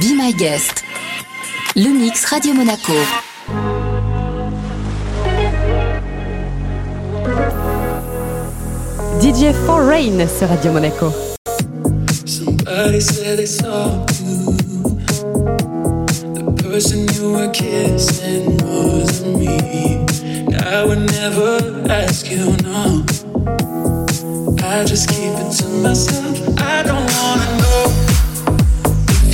Be My Guest. Le mix Radio Monaco. DJ For Rain sur Radio Monaco. Somebody said they saw you. The person you were kissing wasn't me. I would never ask you, no. I just keep it to myself. I don't wanna know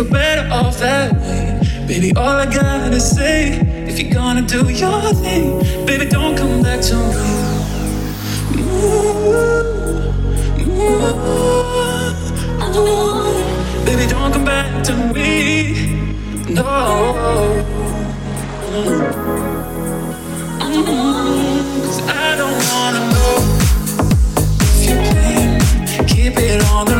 If better off that way, baby, all I gotta say, if you're gonna do your thing, baby, don't come back to me. Ooh, ooh, baby, don't come back to me. No. Cause I don't wanna know if you're playing. Keep it on the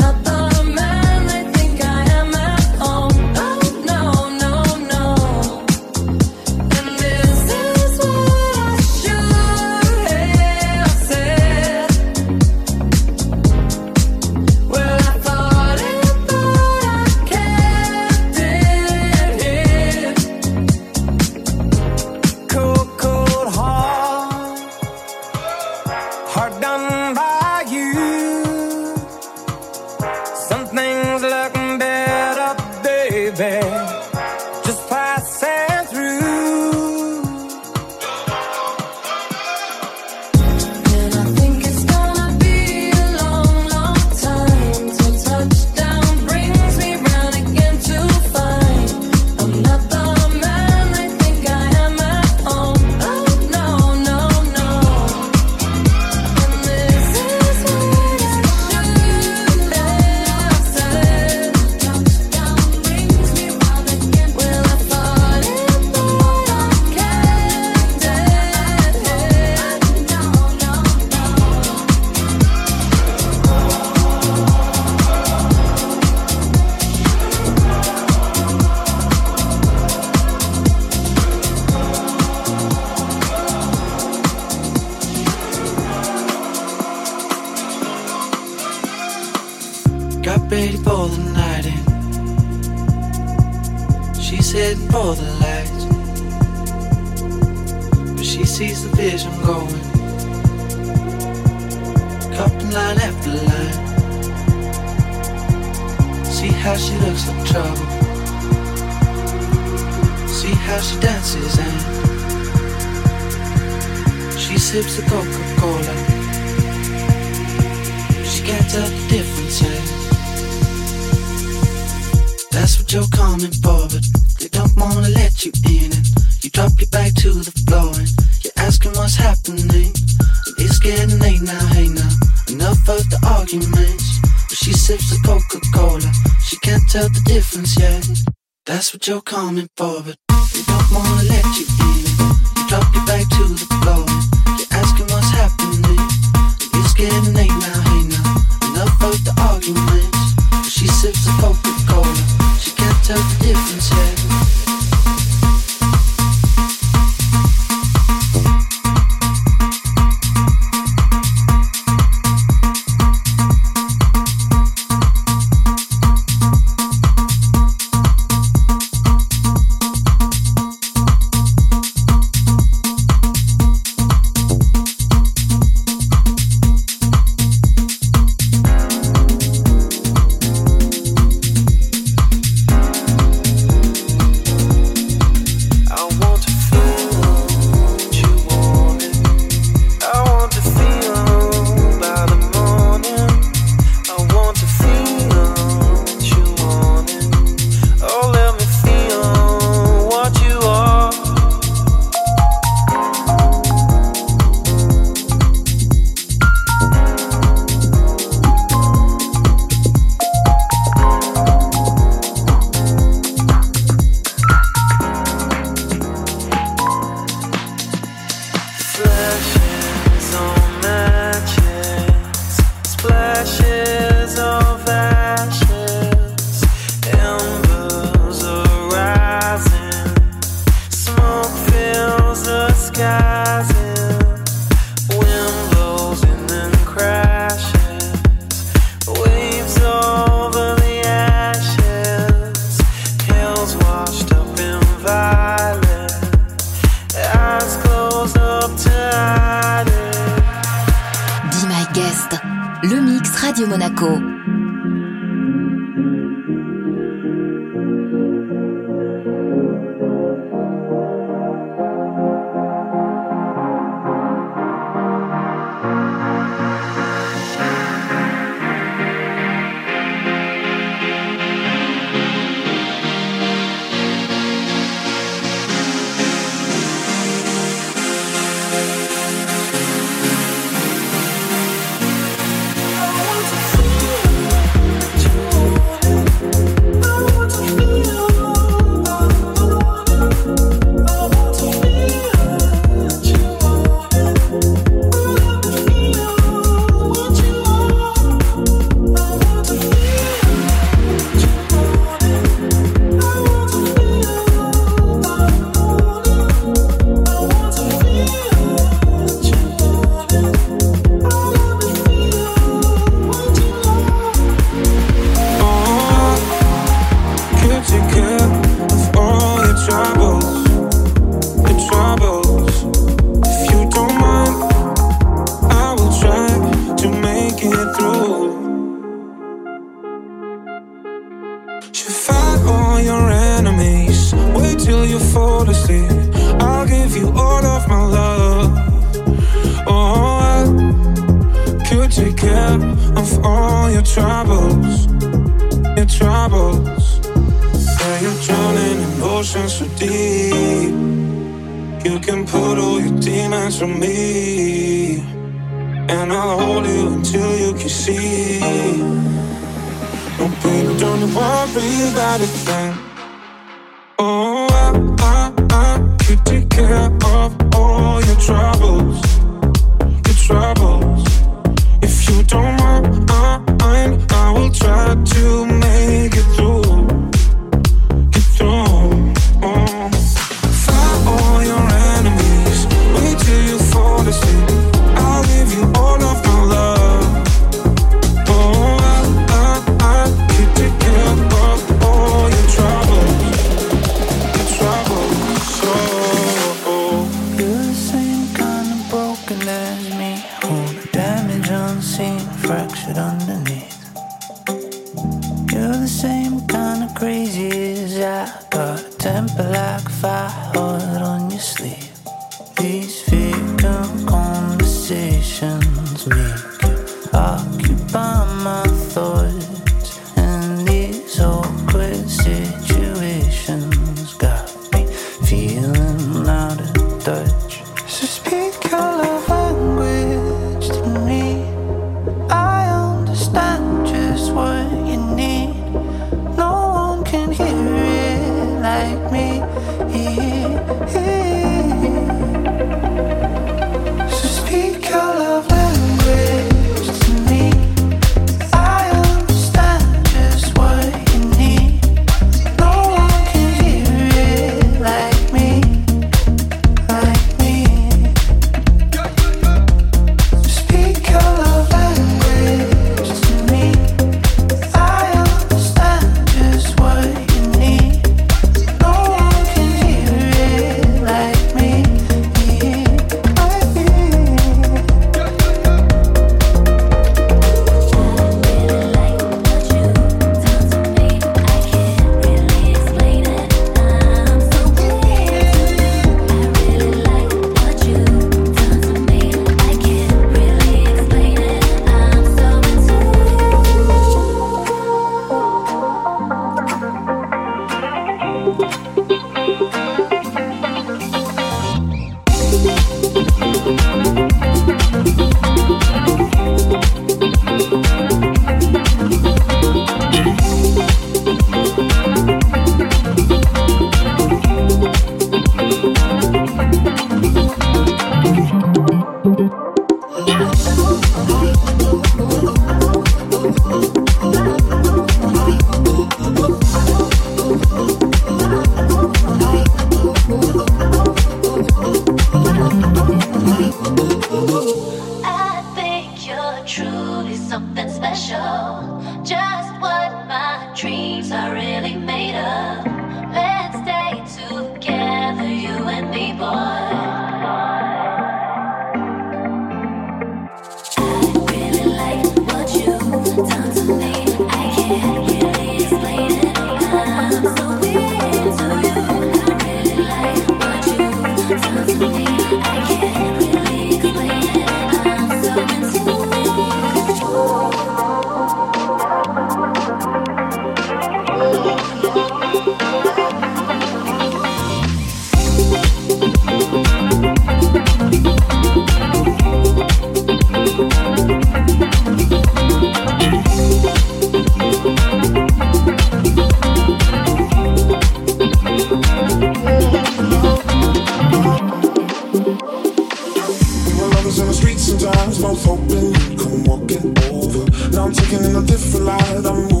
I'm taking in a different light, I'm moving,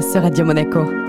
sur Radio Monaco.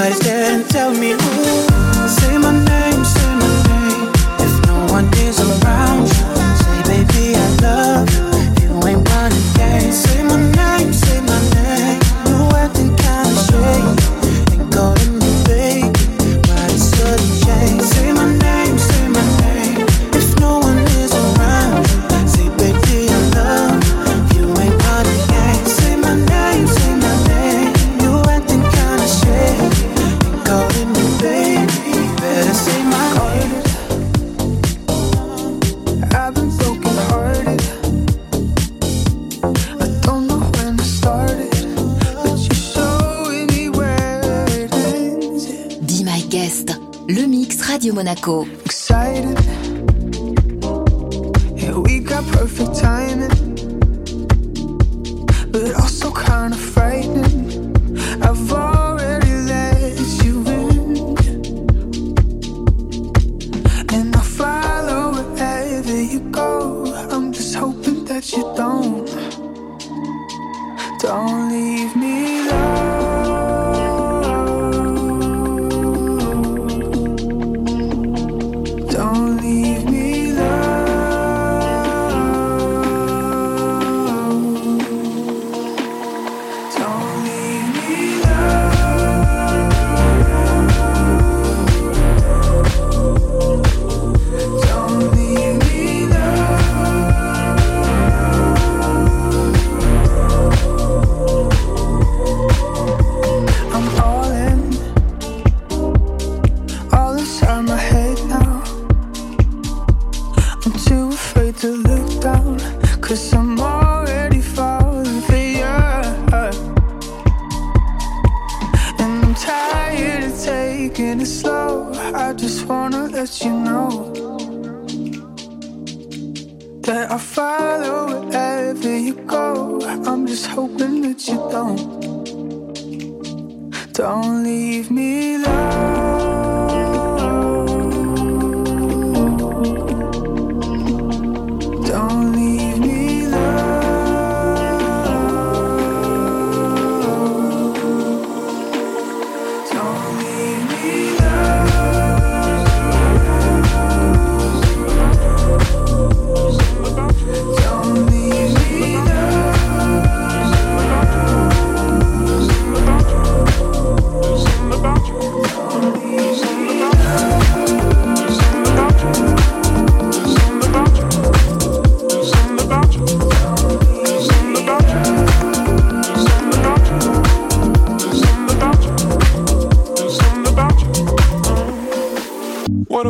nights Cause I'm already falling for you. And I'm tired of taking it slow. I just wanna let you know that I follow wherever you go. I'm just hoping that you don't. Don't leave me alone.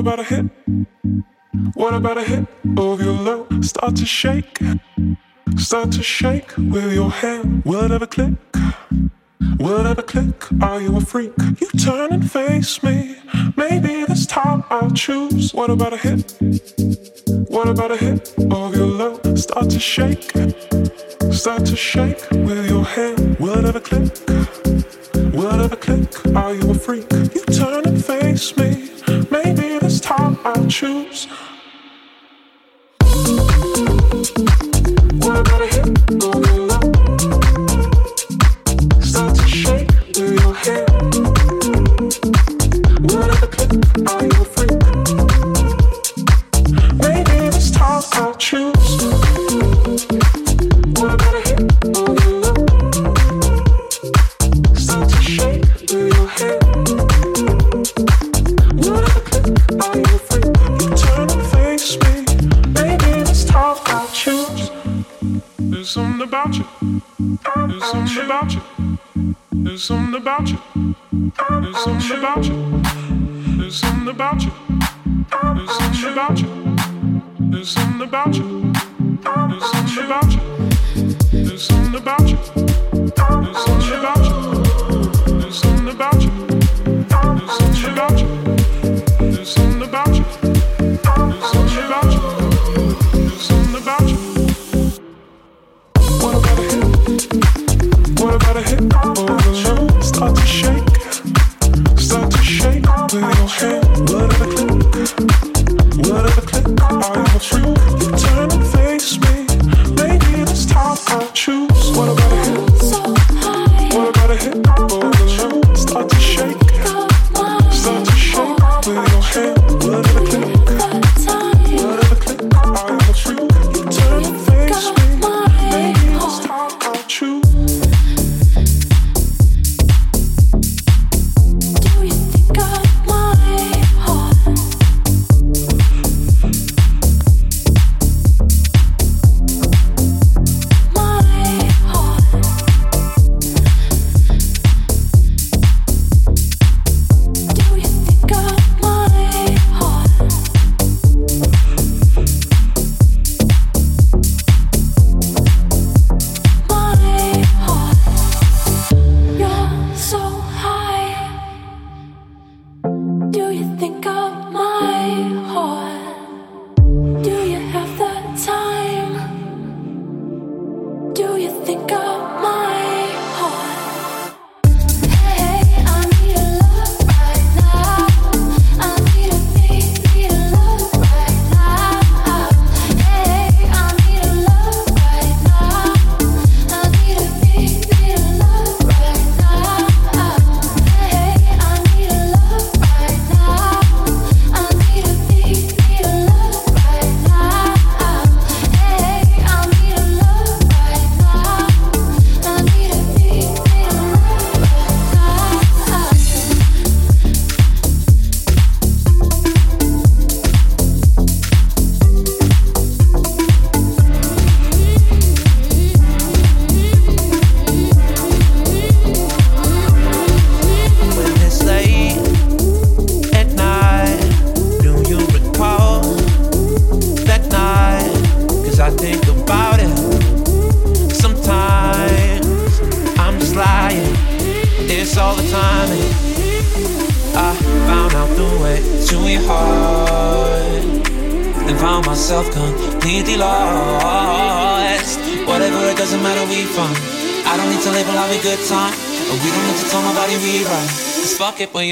about a hit? What about a hit of your love? Start to shake, start to shake with your hand. Will it ever click? Will it ever click? Are you a freak? You turn and face me. Maybe this time I'll choose. What about a hit? What about a hit of your love? Start to shake, start to shake with your hand. Will it ever click? Will it ever click? Are you a freak? You turn and face me time I choose. What about a hit? about you.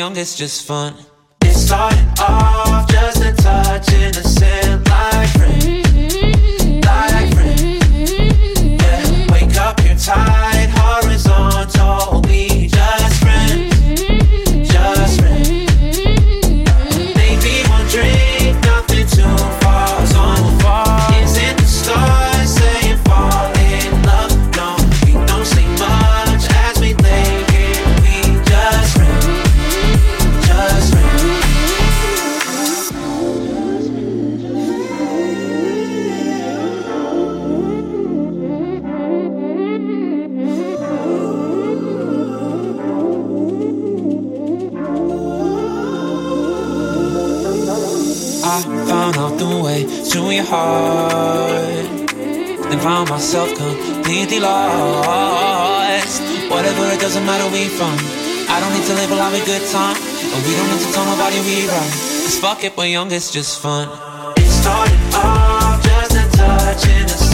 young, it's just fun. time, and we don't need to tell nobody we right. Cause fuck it, we're young, it's just fun. It started off just a touch in the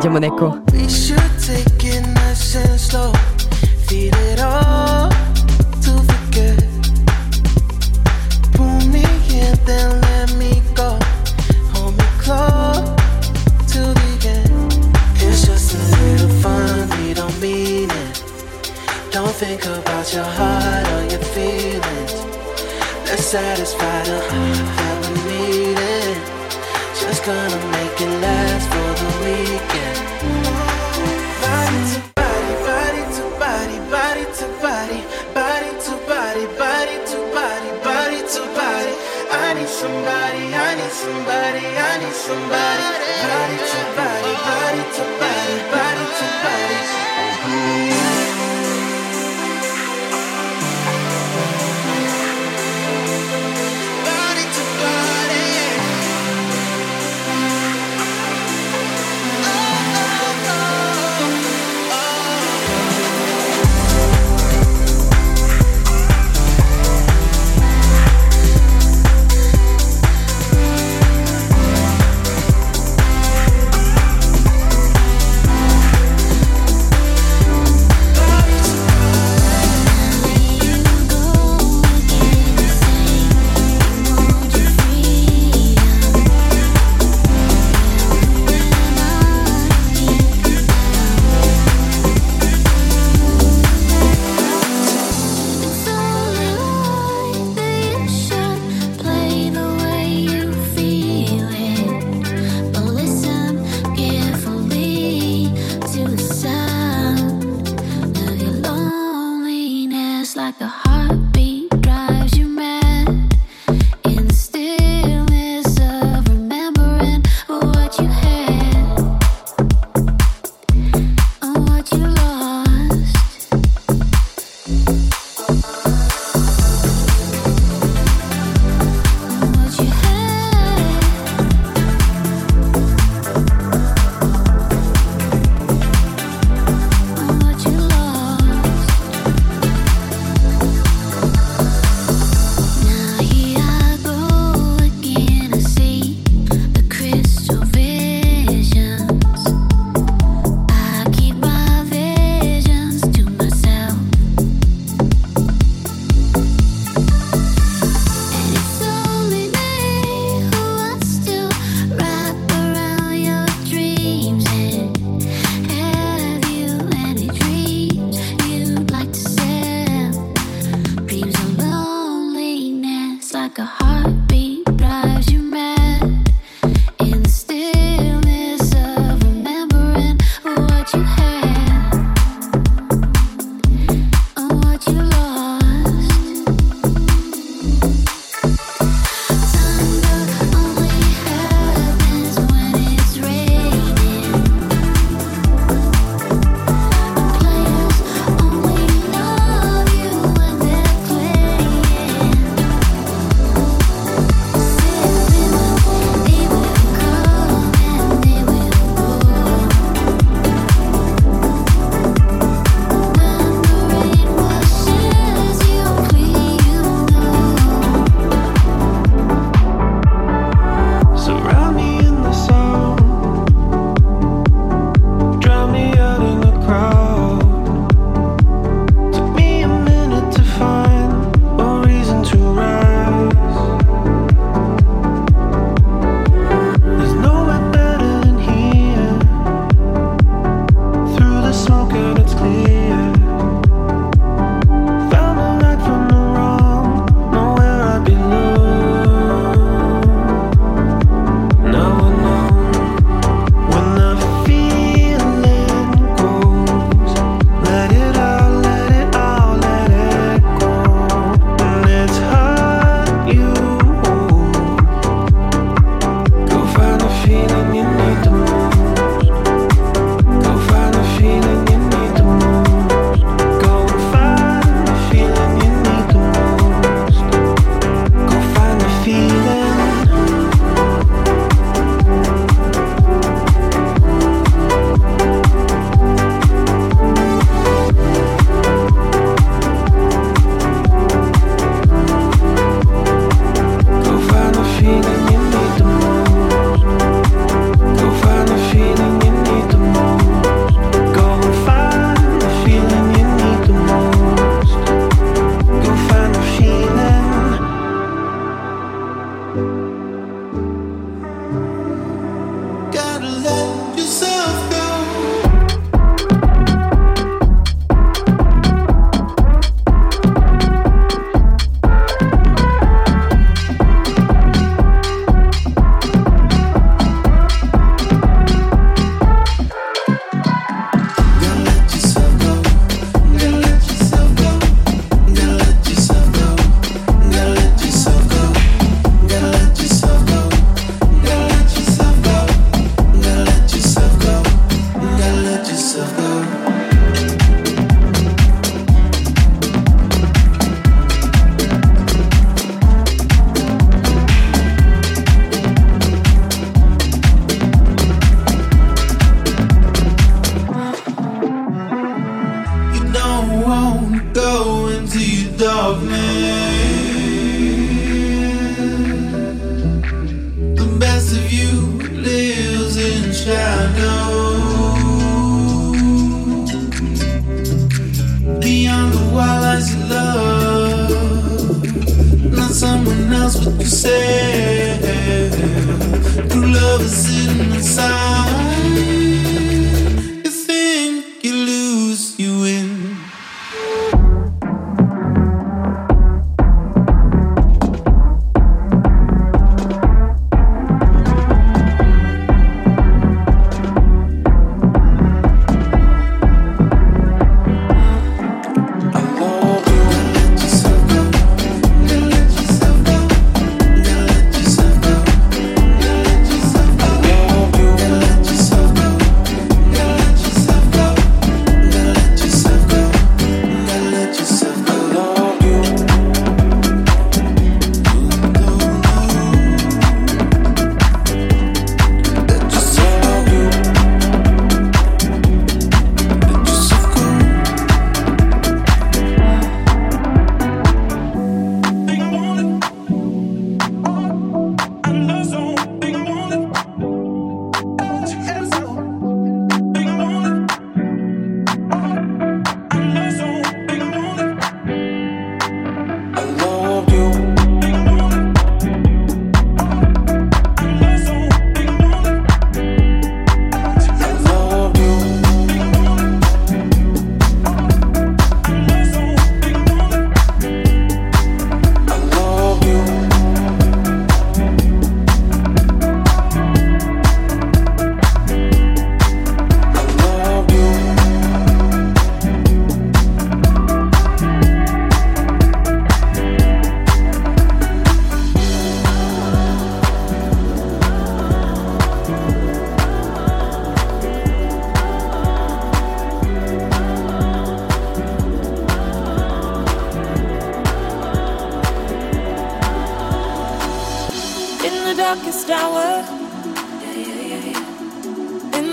Radio Monaco.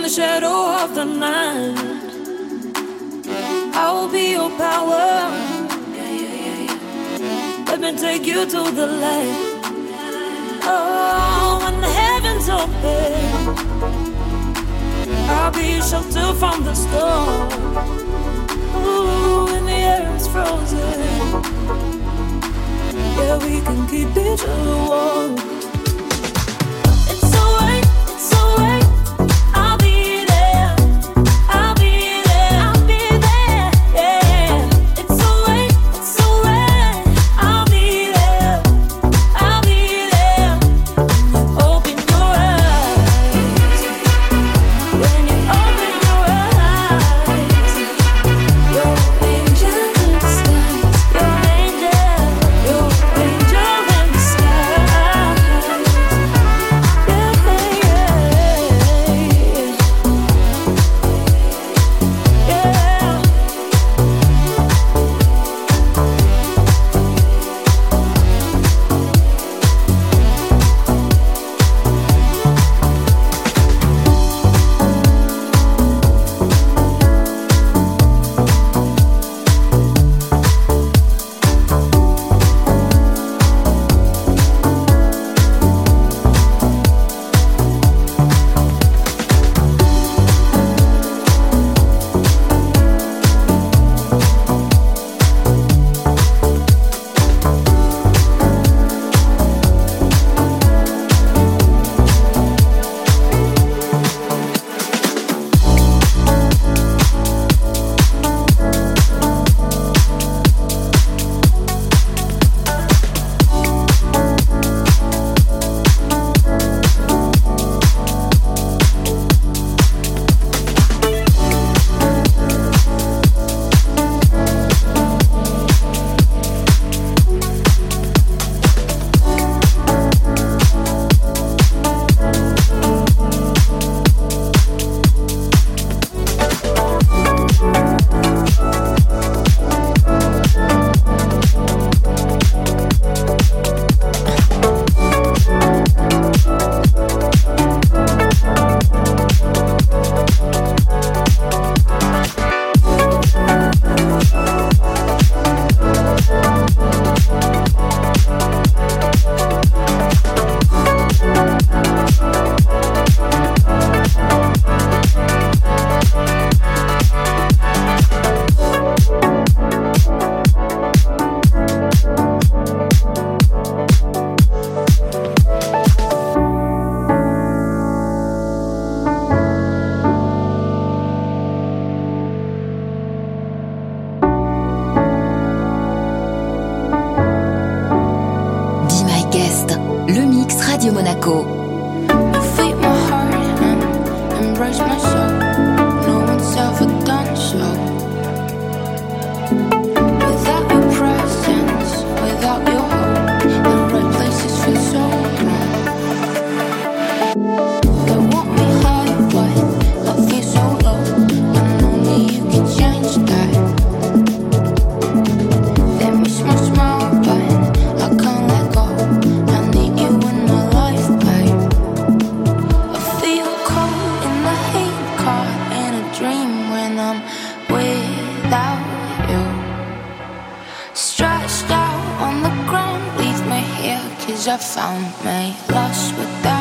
The shadow of the night. I will be your power. Let me take you to the light. Oh, when the heavens open, I'll be your shelter from the storm. Ooh, when the air is frozen, yeah, we can keep each other warm. I found me lost without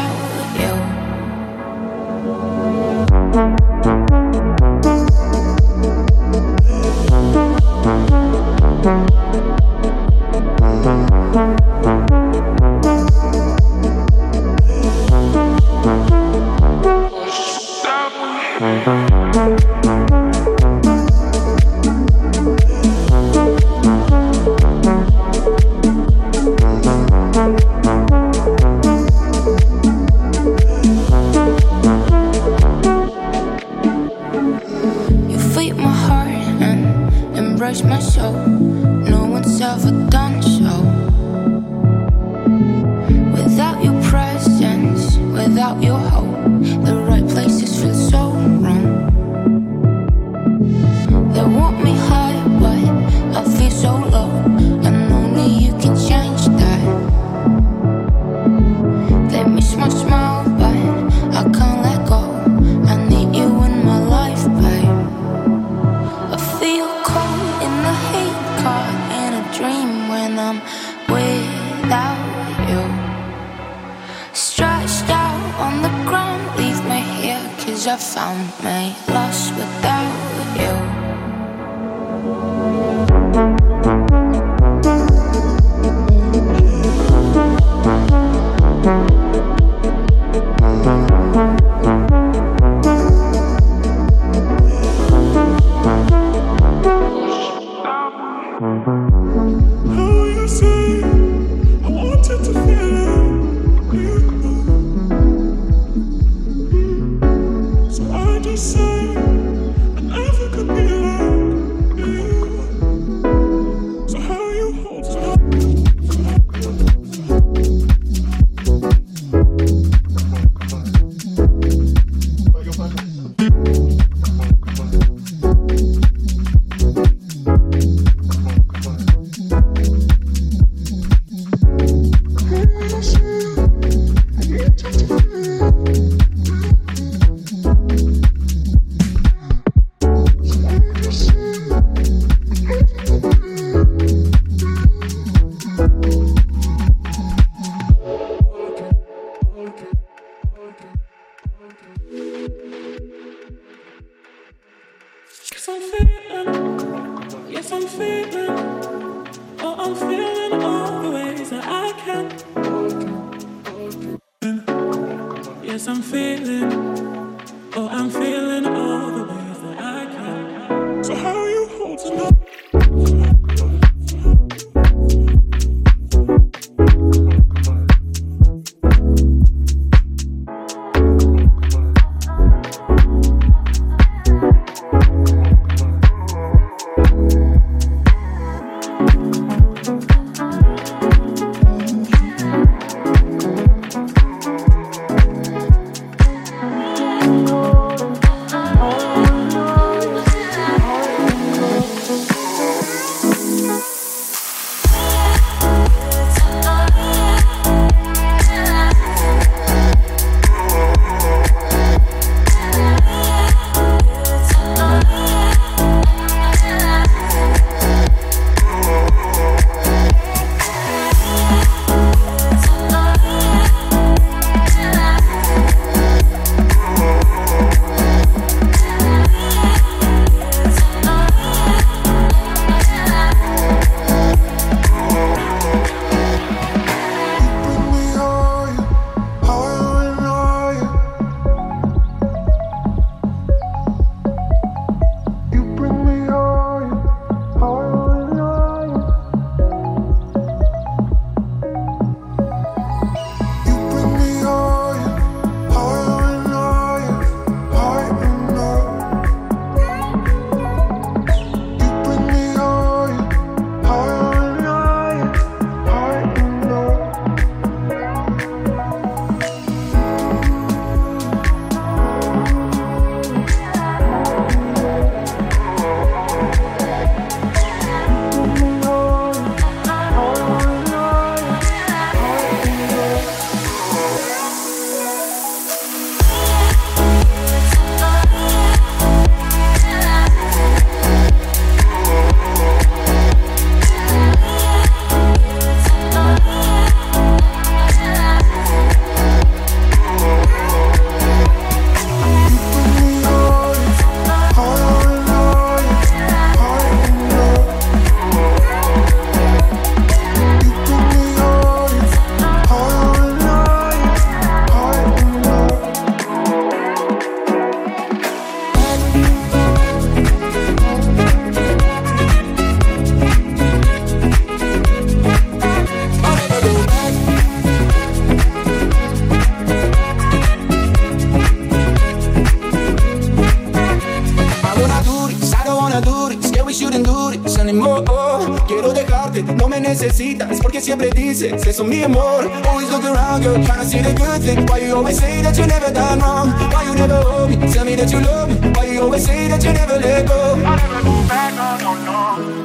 necesitas porque siempre dices eso mi amor. Always look around, girl, trying to see the good thing. Why you always say that you never done wrong? Why you never hold me? Tell me that you love me. Why you always say that you never let go? I never go back, no, no, no.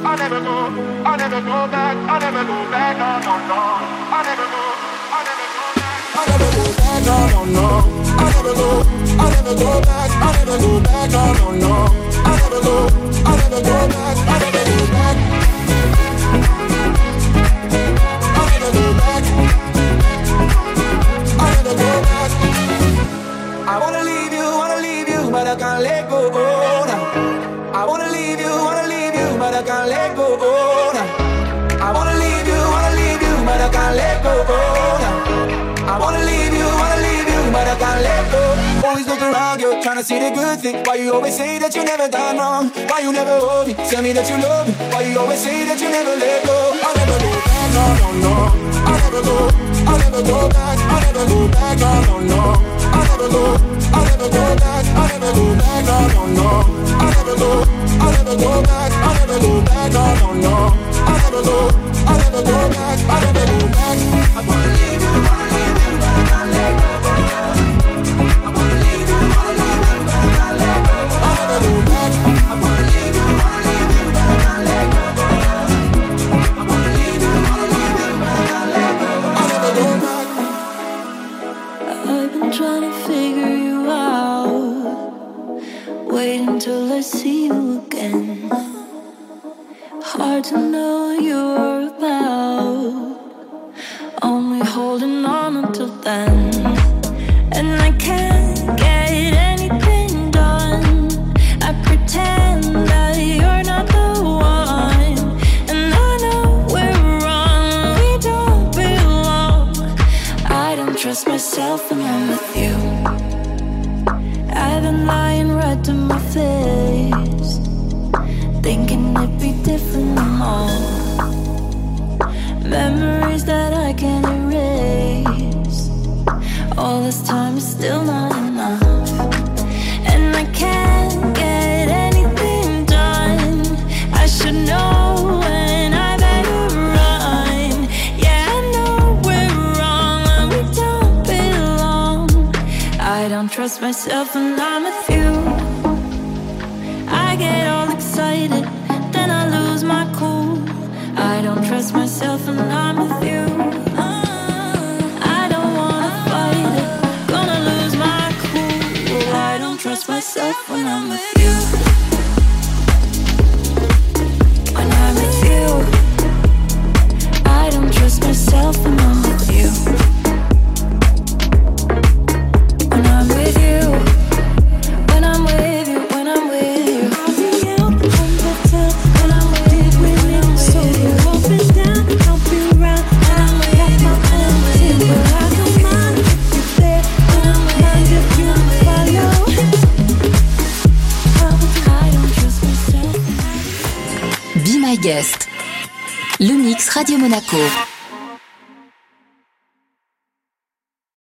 I never go, I never go back, I never go back, no, no, no. I never go, I never go back. I never go back, no, no, no. I never go, I never go back, I never go back, no, no, no. I never go, I never go back, I never go back. I can't let go. Oh, now. I wanna leave you, wanna leave you, but I can't let go. Oh, now. I wanna leave you, wanna leave you, but I can't let go. Oh, now. I wanna leave you, wanna leave you, but I can't let go. Always look around you, trying to see the good thing. Why you always say that you never done wrong? Why you never hold me? Tell me that you love me. Why you always say that you never let go? I'll never go back, no, no, no. I'll never go, I'll never go back, I'll never go back, no, no, no. I never go, I never go back, I never go back, no, no, no. I never go, I never go back, I never go back, no, no, no. I never go, I never go back, I never Hard to know what